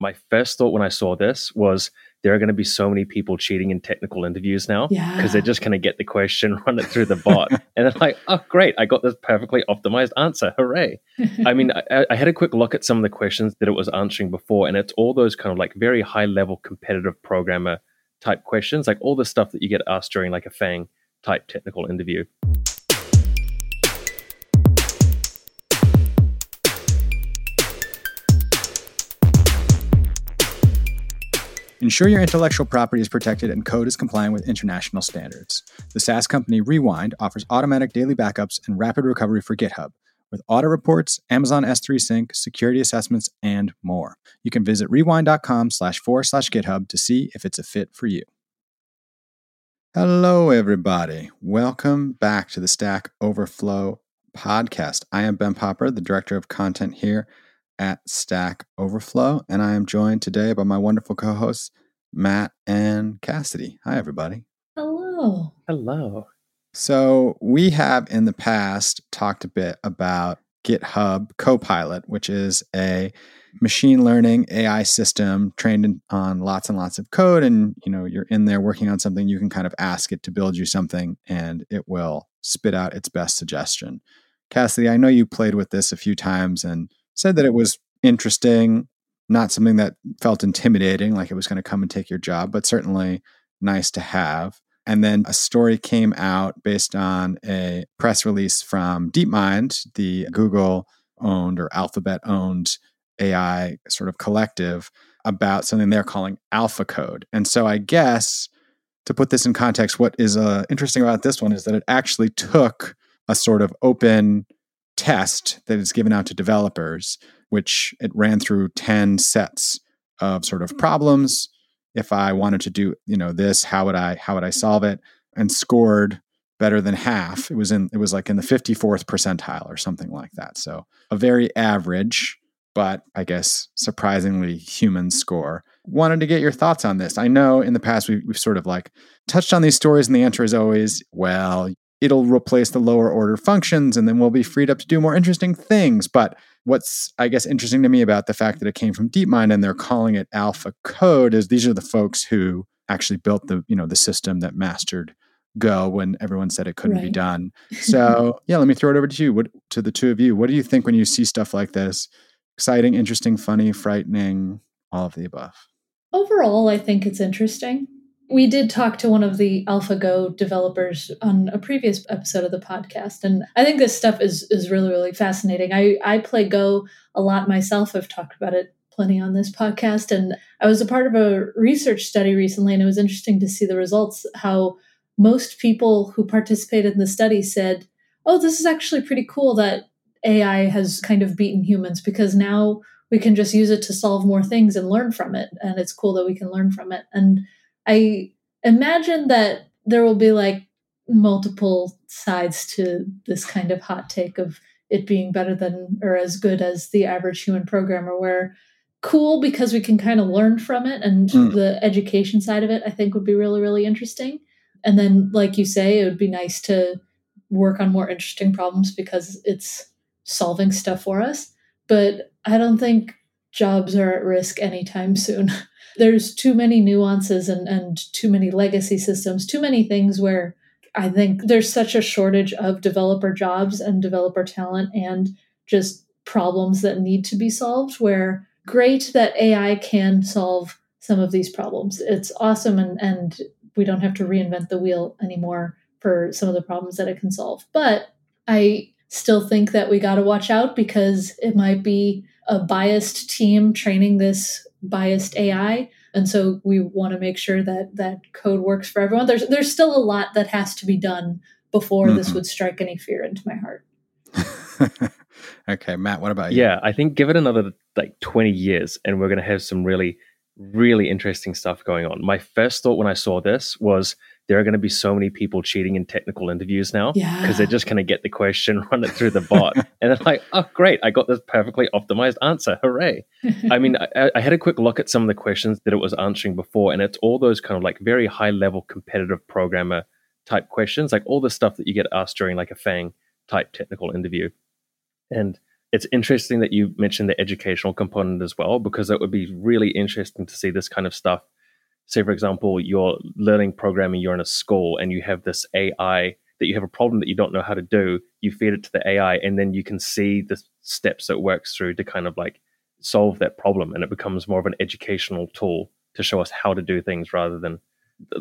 My first thought when I saw this was there are going to be so many people cheating in technical interviews now because Yeah. they're just going to get the question, run it through the bot, and they're like, oh, great, I got this perfectly optimized answer. Hooray. I mean, I, I had a quick look at some of the questions that it was answering before, and it's all those kind of like very high level competitive programmer type questions, like all the stuff that you get asked during like a FANG type technical interview. Ensure your intellectual property is protected and code is compliant with international standards. The SaaS company Rewind offers automatic daily backups and rapid recovery for GitHub with audit reports, Amazon S3 Sync, security assessments, and more. You can visit rewind.com slash forward slash GitHub to see if it's a fit for you. Hello, everybody. Welcome back to the Stack Overflow podcast. I am Ben Popper, the director of content here at Stack Overflow, and I am joined today by my wonderful co hosts, Matt and Cassidy. Hi, everybody. Hello. Hello. So, we have in the past talked a bit about GitHub Copilot, which is a machine learning AI system trained in, on lots and lots of code. And you know, you're in there working on something, you can kind of ask it to build you something, and it will spit out its best suggestion. Cassidy, I know you played with this a few times and said that it was interesting, not something that felt intimidating, like it was going to come and take your job, but certainly nice to have. And then a story came out based on a press release from DeepMind, the Google owned or Alphabet owned AI sort of collective, about something they're calling Alpha Code. And so I guess to put this in context, what is uh, interesting about this one is that it actually took a sort of open test that is given out to developers, which it ran through 10 sets of sort of hmm. problems if I wanted to do, you know, this, how would I how would I solve it? And scored better than half. It was in it was like in the 54th percentile or something like that. So a very average, but I guess surprisingly human score. Wanted to get your thoughts on this. I know in the past we've, we've sort of like touched on these stories, and the answer is always, well, it'll replace the lower order functions and then we'll be freed up to do more interesting things. But what's, I guess, interesting to me about the fact that it came from DeepMind and they're calling it alpha code is these are the folks who actually built the, you know, the system that mastered Go when everyone said it couldn't be done. So yeah, let me throw it over to you. What to the two of you? What do you think when you see stuff like this? Exciting, interesting, funny, frightening, all of the above. Overall, I think it's interesting. We did talk to one of the AlphaGo developers on a previous episode of the podcast, and I think this stuff is is really really fascinating. I I play Go a lot myself. I've talked about it plenty on this podcast, and I was a part of a research study recently, and it was interesting to see the results. How most people who participated in the study said, "Oh, this is actually pretty cool that AI has kind of beaten humans because now." we can just use it to solve more things and learn from it and it's cool that we can learn from it and i imagine that there will be like multiple sides to this kind of hot take of it being better than or as good as the average human programmer where cool because we can kind of learn from it and Mm. the education side of it i think would be really really interesting and then like you say it would be nice to work on more interesting problems because it's solving stuff for us but I don't think jobs are at risk anytime soon. There's too many nuances and, and too many legacy systems, too many things where I think there's such a shortage of developer jobs and developer talent and just problems that need to be solved. Where great that AI can solve some of these problems. It's awesome and, and we don't have to reinvent the wheel anymore for some of the problems that it can solve. But I still think that we got to watch out because it might be a biased team training this biased AI. And so we want to make sure that that code works for everyone. There's there's still a lot that has to be done before this Mhm. would strike any fear into my heart. okay, Matt, what about you? Yeah, I think give it another like 20 years and we're going to have some really, really interesting stuff going on. My first thought when I saw this was there are going to be so many people cheating in technical interviews now Yeah. because they're just going to get the question, run it through the bot, and they're like, oh, great, I got this perfectly optimized answer. Hooray. I mean, I, I had a quick look at some of the questions that it was answering before, and it's all those kind of like very high level competitive programmer type questions, like all the stuff that you get asked during like a FANG type technical interview. And it's interesting that you mentioned the educational component as well, because it would be really interesting to see this kind of stuff. Say, for example, you're learning programming, you're in a school, and you have this AI that you have a problem that you don't know how to do. You feed it to the AI, and then you can see the steps it works through to kind of like solve that problem. And it becomes more of an educational tool to show us how to do things rather than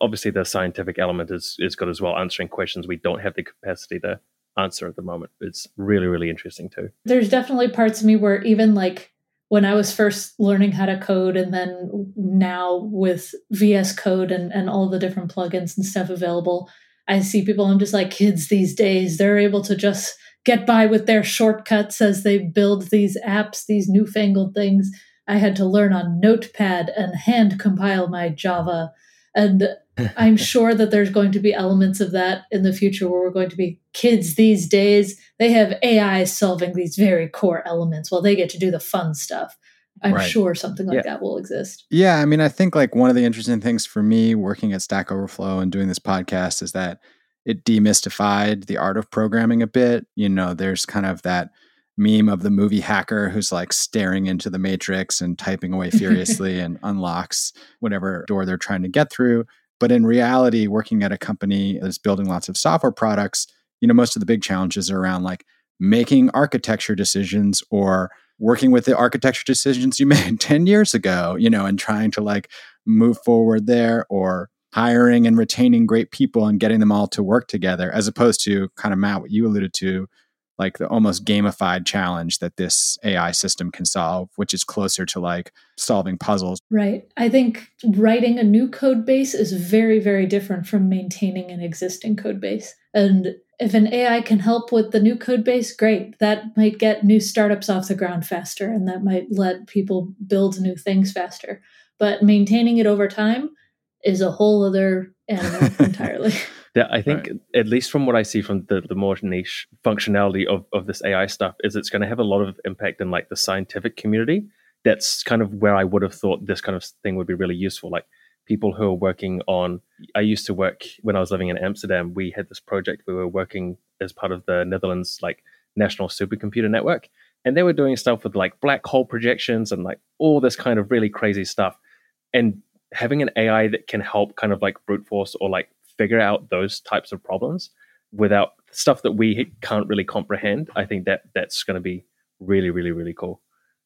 obviously the scientific element is, is good as well, answering questions we don't have the capacity to answer at the moment. It's really, really interesting too. There's definitely parts of me where even like when I was first learning how to code and then now with VS Code and, and all the different plugins and stuff available, I see people, I'm just like kids these days, they're able to just get by with their shortcuts as they build these apps, these newfangled things. I had to learn on Notepad and hand compile my Java. And I'm sure that there's going to be elements of that in the future where we're going to be kids these days. They have AI solving these very core elements while they get to do the fun stuff. I'm right. sure something like yeah. that will exist. Yeah. I mean, I think like one of the interesting things for me working at Stack Overflow and doing this podcast is that it demystified the art of programming a bit. You know, there's kind of that meme of the movie hacker who's like staring into the matrix and typing away furiously and unlocks whatever door they're trying to get through. But in reality, working at a company that's building lots of software products, you know, most of the big challenges are around like making architecture decisions or working with the architecture decisions you made 10 years ago, you know, and trying to like move forward there or hiring and retaining great people and getting them all to work together, as opposed to kind of Matt, what you alluded to, like the almost gamified challenge that this AI system can solve, which is closer to like solving puzzles. Right. I think writing a new code base is very, very different from maintaining an existing code base. And if an AI can help with the new code base, great. That might get new startups off the ground faster and that might let people build new things faster. But maintaining it over time is a whole other animal entirely. Yeah, I think right. at least from what I see from the, the more niche functionality of, of this AI stuff is it's going to have a lot of impact in like the scientific community. That's kind of where I would have thought this kind of thing would be really useful. Like people who are working on I used to work when I was living in Amsterdam, we had this project we were working as part of the Netherlands like national supercomputer network. And they were doing stuff with like black hole projections and like all this kind of really crazy stuff. And having an AI that can help kind of like brute force or like figure out those types of problems without stuff that we can't really comprehend, I think that that's going to be really, really, really cool.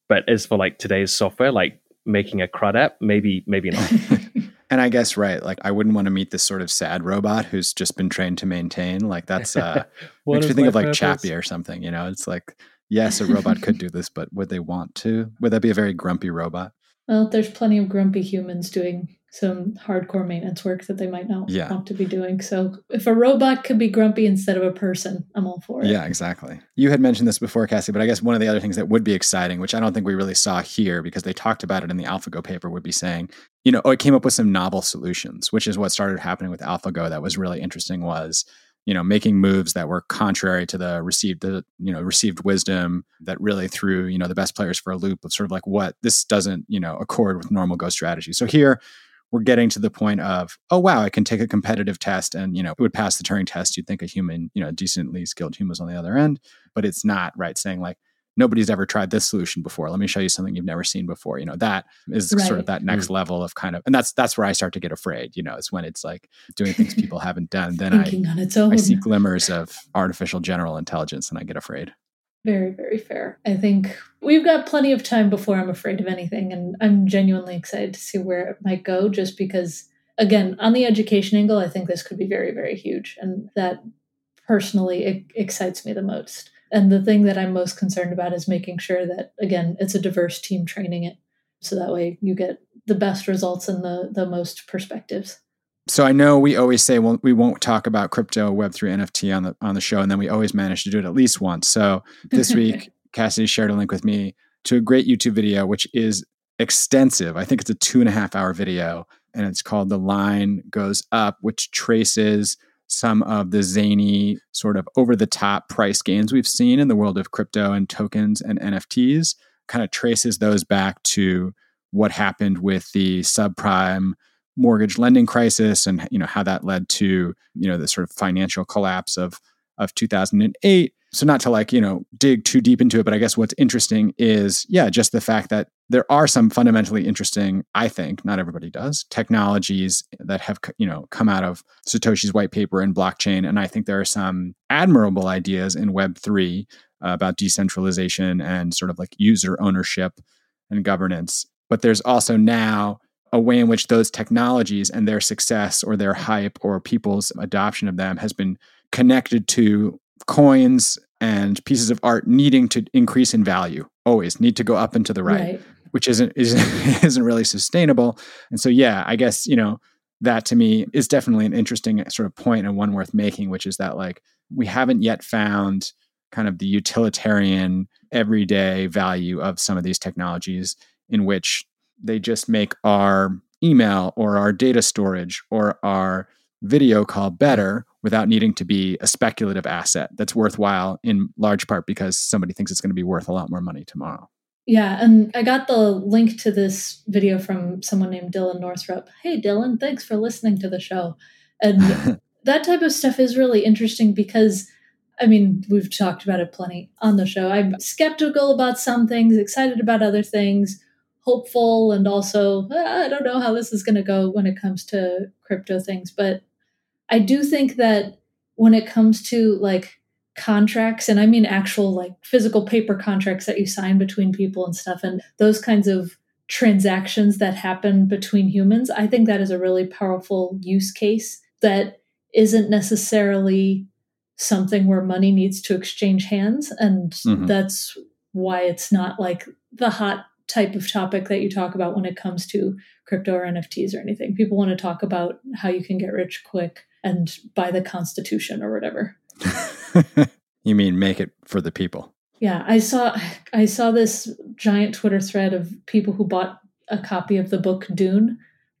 But as for like today's software, like making a CRUD app, maybe, maybe not. and I guess right, like I wouldn't want to meet this sort of sad robot who's just been trained to maintain. Like that's uh makes me think of like purpose? Chappie or something. You know, it's like yes, a robot could do this, but would they want to? Would that be a very grumpy robot? Well, there's plenty of grumpy humans doing some hardcore maintenance work that they might not yeah. want to be doing. So if a robot could be grumpy instead of a person, I'm all for it. Yeah, exactly. You had mentioned this before, Cassie, but I guess one of the other things that would be exciting, which I don't think we really saw here because they talked about it in the AlphaGo paper, would be saying, you know, oh, it came up with some novel solutions, which is what started happening with AlphaGo that was really interesting was you know making moves that were contrary to the received the you know received wisdom that really threw you know the best players for a loop of sort of like what this doesn't you know accord with normal go strategy so here we're getting to the point of oh wow i can take a competitive test and you know it would pass the turing test. You'd think a human you know decently skilled human was on the other end but it's not right? Saying like nobody's ever tried this solution before. Let me show you something you've never seen before. You know that is right. sort of that next mm-hmm. level of kind of and that's that's where i start to get afraid you know it's when it's like doing things people haven't done then I, I see glimmers of artificial general intelligence and i get afraid very very fair i think we've got plenty of time before i'm afraid of anything and i'm genuinely excited to see where it might go just because again on the education angle i think this could be very very huge and that personally it excites me the most and the thing that I'm most concerned about is making sure that, again, it's a diverse team training it. So that way you get the best results and the, the most perspectives. So I know we always say well, we won't talk about crypto, Web three, NFT on the on the show, and then we always manage to do it at least once. So this week, Cassidy shared a link with me to a great YouTube video, which is extensive. I think it's a two and a half hour video, and it's called "The Line Goes Up," which traces some of the zany, sort of over the top price gains we've seen in the world of crypto and tokens and NFTs, kind of traces those back to what happened with the subprime mortgage lending crisis and you know how that led to you know the sort of financial collapse of of 2008 so not to like you know dig too deep into it but i guess what's interesting is yeah just the fact that there are some fundamentally interesting i think not everybody does technologies that have you know come out of satoshi's white paper and blockchain. And i think there are some admirable ideas in web 3 uh, about decentralization and sort of like user ownership and governance. But there's also now a way in which those technologies and their success or their hype or people's adoption of them has been connected to coins and pieces of art needing to increase in value always need to go up and to the right, right. which isn't, isn't isn't really sustainable and so yeah i guess you know that to me is definitely an interesting sort of point and one worth making which is that like we haven't yet found kind of the utilitarian everyday value of some of these technologies in which they just make our email or our data storage or our video call better without needing to be a speculative asset that's worthwhile in large part because somebody thinks it's going to be worth a lot more money tomorrow. Yeah, and I got the link to this video from someone named Dylan Northrup. Hey, Dylan, thanks for listening to the show. And that type of stuff is really interesting because, I mean, we've talked about it plenty on the show. I'm skeptical about some things, excited about other things, hopeful, and also, ah, I don't know how this is going to go when it comes to crypto things. But I do think that when it comes to like contracts, and I mean actual like physical paper contracts that you sign between people and stuff, and those kinds of transactions that happen between humans, I think that is a really powerful use case that isn't necessarily something where money needs to exchange hands. And mm-hmm. that's why it's not like the hot type of topic that you talk about when it comes to crypto or NFTs or anything. People want to talk about how you can get rich quick and buy the Constitution or whatever. you mean make it for the people? Yeah, I saw I saw this giant Twitter thread of people who bought a copy of the book Dune.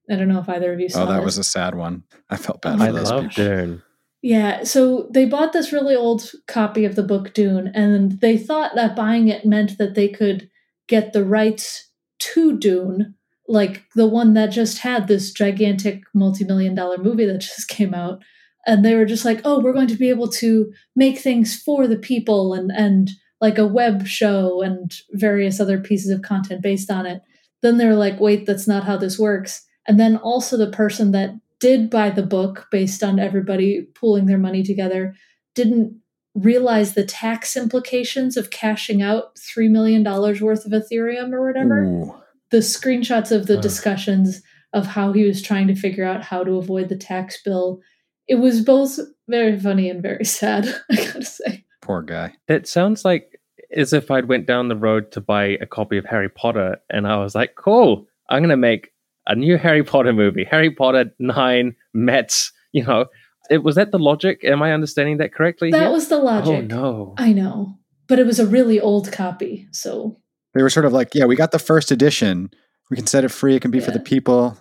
I don't know if either of you saw. Oh, that this. was a sad one. I felt bad oh, for I those love people. Dune. Yeah, so they bought this really old copy of the book Dune, and they thought that buying it meant that they could get the rights to Dune like the one that just had this gigantic multi-million dollar movie that just came out. And they were just like oh we're going to be able to make things for the people and and like a web show and various other pieces of content based on it. Then they're like wait that's not how this works. And then also the person that did buy the book based on everybody pooling their money together didn't realize the tax implications of cashing out $3 million worth of ethereum or whatever Ooh the screenshots of the uh. discussions of how he was trying to figure out how to avoid the tax bill. It was both very funny and very sad, I gotta say. Poor guy. It sounds like as if I'd went down the road to buy a copy of Harry Potter and I was like, cool, I'm gonna make a new Harry Potter movie. Harry Potter 9 Mets, you know. It was that the logic? Am I understanding that correctly? That was the oh, logic. Oh no. I know. But it was a really old copy, so they were sort of like, yeah, we got the first edition. We can set it free. It can be yeah. for the people.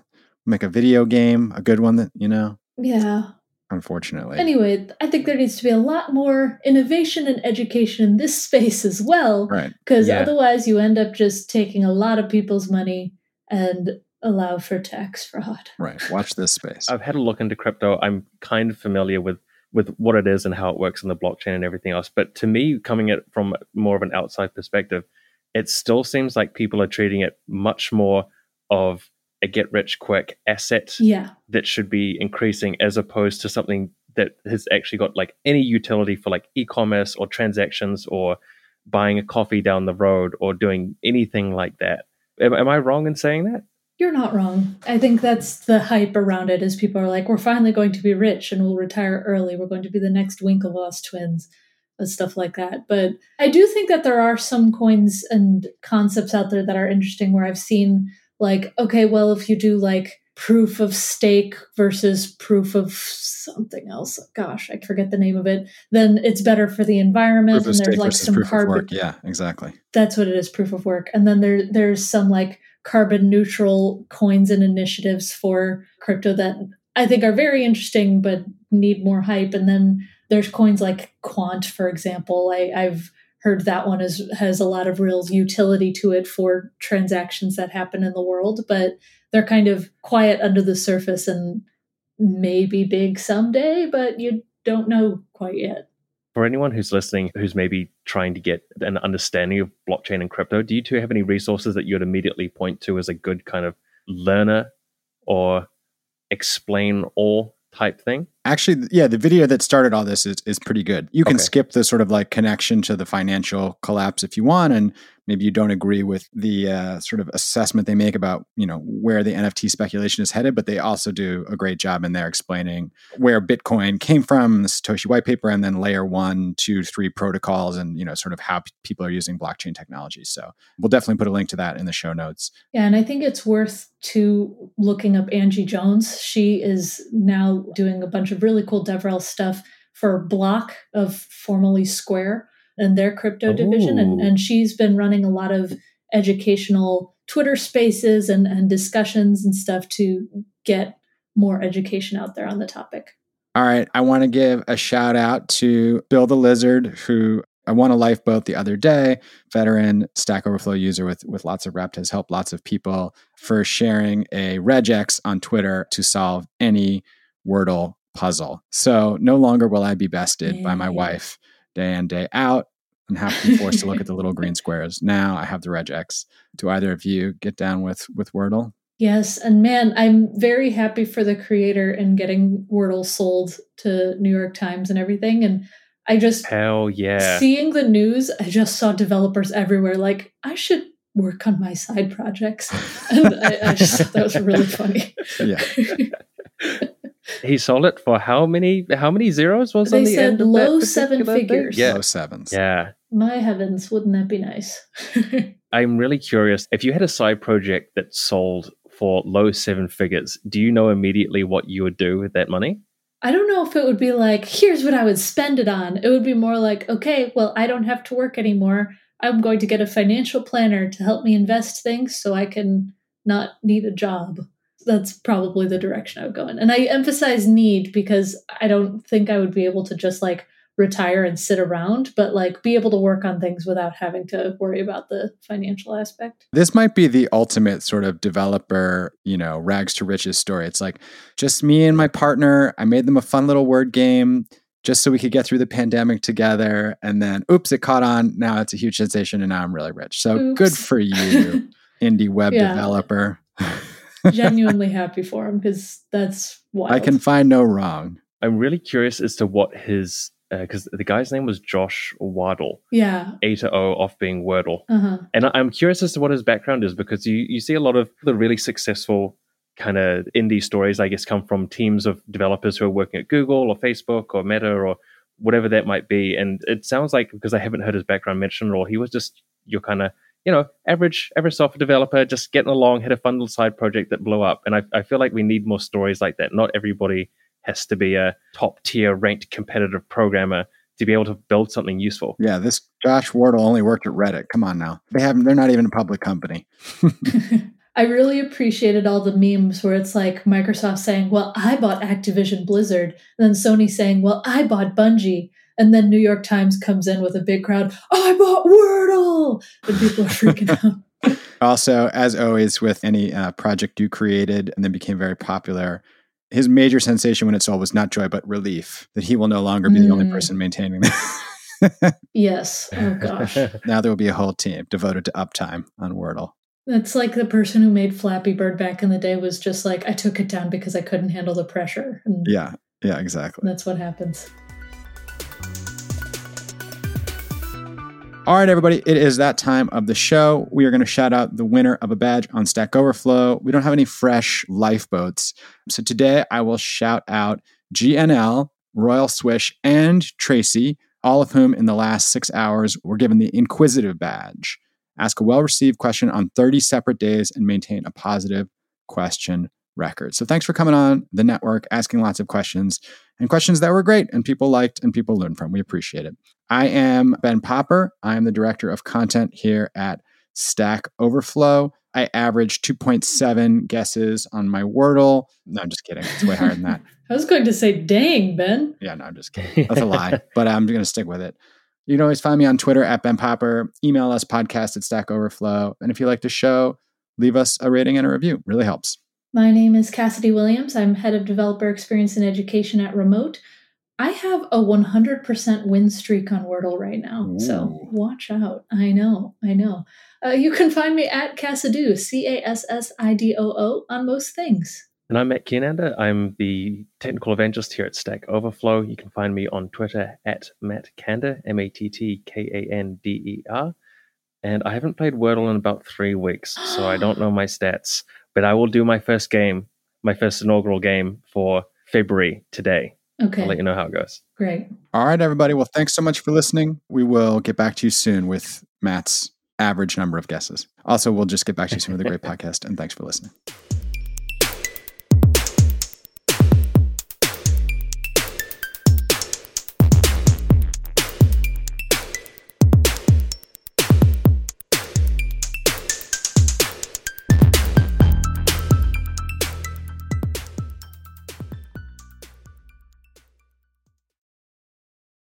Make a video game, a good one that, you know. Yeah. Unfortunately. Anyway, I think there needs to be a lot more innovation and education in this space as well. Right. Because yeah. otherwise, you end up just taking a lot of people's money and allow for tax fraud. Right. Watch this space. I've had a look into crypto. I'm kind of familiar with with what it is and how it works in the blockchain and everything else. But to me, coming at from more of an outside perspective, it still seems like people are treating it much more of a get rich quick asset yeah. that should be increasing as opposed to something that has actually got like any utility for like e-commerce or transactions or buying a coffee down the road or doing anything like that. Am, am I wrong in saying that? You're not wrong. I think that's the hype around it is people are like, we're finally going to be rich and we'll retire early. We're going to be the next Winklevoss twins and stuff like that. But I do think that there are some coins and concepts out there that are interesting where I've seen like, okay, well, if you do like proof of stake versus proof of something else, gosh, I forget the name of it, then it's better for the environment. and there's like some carbon. Yeah, exactly. That's what it is, proof of work. And then there there's some like carbon neutral coins and initiatives for crypto that I think are very interesting but need more hype. And then there's coins like Quant, for example. I, I've heard that one is, has a lot of real utility to it for transactions that happen in the world, but they're kind of quiet under the surface and maybe big someday, but you don't know quite yet. For anyone who's listening who's maybe trying to get an understanding of blockchain and crypto, do you two have any resources that you'd immediately point to as a good kind of learner or explain all type thing? Actually, yeah, the video that started all this is, is pretty good. You can Okay. skip the sort of like connection to the financial collapse if you want, and maybe you don't agree with the uh, sort of assessment they make about you know where the NFT speculation is headed. But they also do a great job in there explaining where Bitcoin came from, the Satoshi white paper, and then layer one, two, three protocols, and you know sort of how p- people are using blockchain technology. So we'll definitely put a link to that in the show notes. Yeah, and I think it's worth to looking up Angie Jones. She is now doing a bunch of really cool DevRel stuff for Block of formerly Square and their crypto division. And, and she's been running a lot of educational Twitter spaces and, and discussions and stuff to get more education out there on the topic. All right. I want to give a shout out to Bill the Lizard, who I won a lifeboat the other day, veteran Stack Overflow user with, with lots of rep, has helped lots of people for sharing a regex on Twitter to solve any Wordle puzzle. So no longer will I be bested by my wife day in, day out and have to be forced to look at the little green squares. Now I have the regex. Do either of you get down with, with Wordle? Yes, and man, I'm very happy for the creator and getting Wordle sold to New York Times and everything. And I just Hell yeah. seeing the news, I just saw developers everywhere like, I should work on my side projects. And I, I just thought that was really funny. Yeah. he sold it for how many how many zeros was They on the said end of low that seven particular thing? figures. Yeah. Low sevens. Yeah. my heavens, wouldn't that be nice? I'm really curious. If you had a side project that sold for low seven figures, do you know immediately what you would do with that money? I don't know if it would be like, here's what I would spend it on. It would be more like, okay, well, I don't have to work anymore. I'm going to get a financial planner to help me invest things so I can not need a job. That's probably the direction I would go in. And I emphasize need because I don't think I would be able to just like retire and sit around, but like be able to work on things without having to worry about the financial aspect. This might be the ultimate sort of developer, you know, rags to riches story. It's like just me and my partner. I made them a fun little word game just so we could get through the pandemic together. And then, oops, it caught on. Now it's a huge sensation, and now I'm really rich. So Oops. good for you, indie web Yeah. developer. Genuinely happy for him because that's wild. I can find no wrong. I'm really curious as to what his because the guy's name was Josh Wardle, Yeah. A to O off being Wordle. Uh huh. And I- I'm curious as to what his background is because you, you see a lot of the really successful kind of indie stories, I guess, come from teams of developers who are working at Google or Facebook or Meta or whatever that might be. And it sounds like because I haven't heard his background mentioned at all, he was just your kind of you know average average software developer, just getting along, had a fun little side project that blew up. And I, I feel like we need more stories like that. Not everybody has to be a top tier ranked competitive programmer to be able to build something useful. Yeah, this Josh Wardle only worked at Reddit. Come on now. They haven't they're not even a public company. I really appreciated all the memes where it's like Microsoft saying, Well, I bought Activision Blizzard, and then Sony saying, Well, I bought Bungie. And then New York Times comes in with a big crowd, I bought Wordle! And people are freaking out. Also, as always, with any uh, project you created and then became very popular, his major sensation when it sold was not joy, but relief that he will no longer be the only Mm. person maintaining it. Yes. Oh gosh. now there will be a whole team devoted to uptime on Wordle. That's like the person who made Flappy Bird back in the day was just like, I took it down because I couldn't handle the pressure. And Yeah, yeah, exactly. that's what happens. All right, everybody, it is that time of the show. We are going to shout out the winner of a badge on Stack Overflow. We don't have any fresh lifeboats. So today I will shout out GNL, Royal Swish, and Tracy, all of whom in the last six hours were given the Inquisitive badge. Ask a well received question on 30 separate days and maintain a positive question record. So thanks for coming on the network, asking lots of questions and questions that were great and people liked and people learned from. We appreciate it. I am Ben Popper. I am the director of content here at Stack Overflow. I average 2.7 guesses on my Wordle. No, I'm just kidding. It's way higher than that. I was going to say, dang, Ben. Yeah, no, I'm just kidding. That's a lie, but I'm going to stick with it. You can always find me on Twitter at Ben Popper. Email us podcast at Stack Overflow. And if you like the show, leave us a rating and a review. Really helps. My name is Cassidy Williams. I'm head of developer experience and education at Remote. I have a 100% win streak on Wordle right now. Ooh. So watch out. I know. I know. Uh, you can find me at Cassidoo, C A S S I D O O, on most things. And I'm Matt Kiernander. I'm the technical evangelist here at Stack Overflow. You can find me on Twitter at Matt Kander, M A T T K A N D E R. And I haven't played Wordle in about three weeks, so I don't know my stats. But I will do my first game, my first inaugural game for February today. Okay. I'll let you know how it goes. Great. All right, everybody. Well, thanks so much for listening. We will get back to you soon with Matt's average number of guesses. Also, we'll just get back to you soon with a great podcast. And thanks for listening.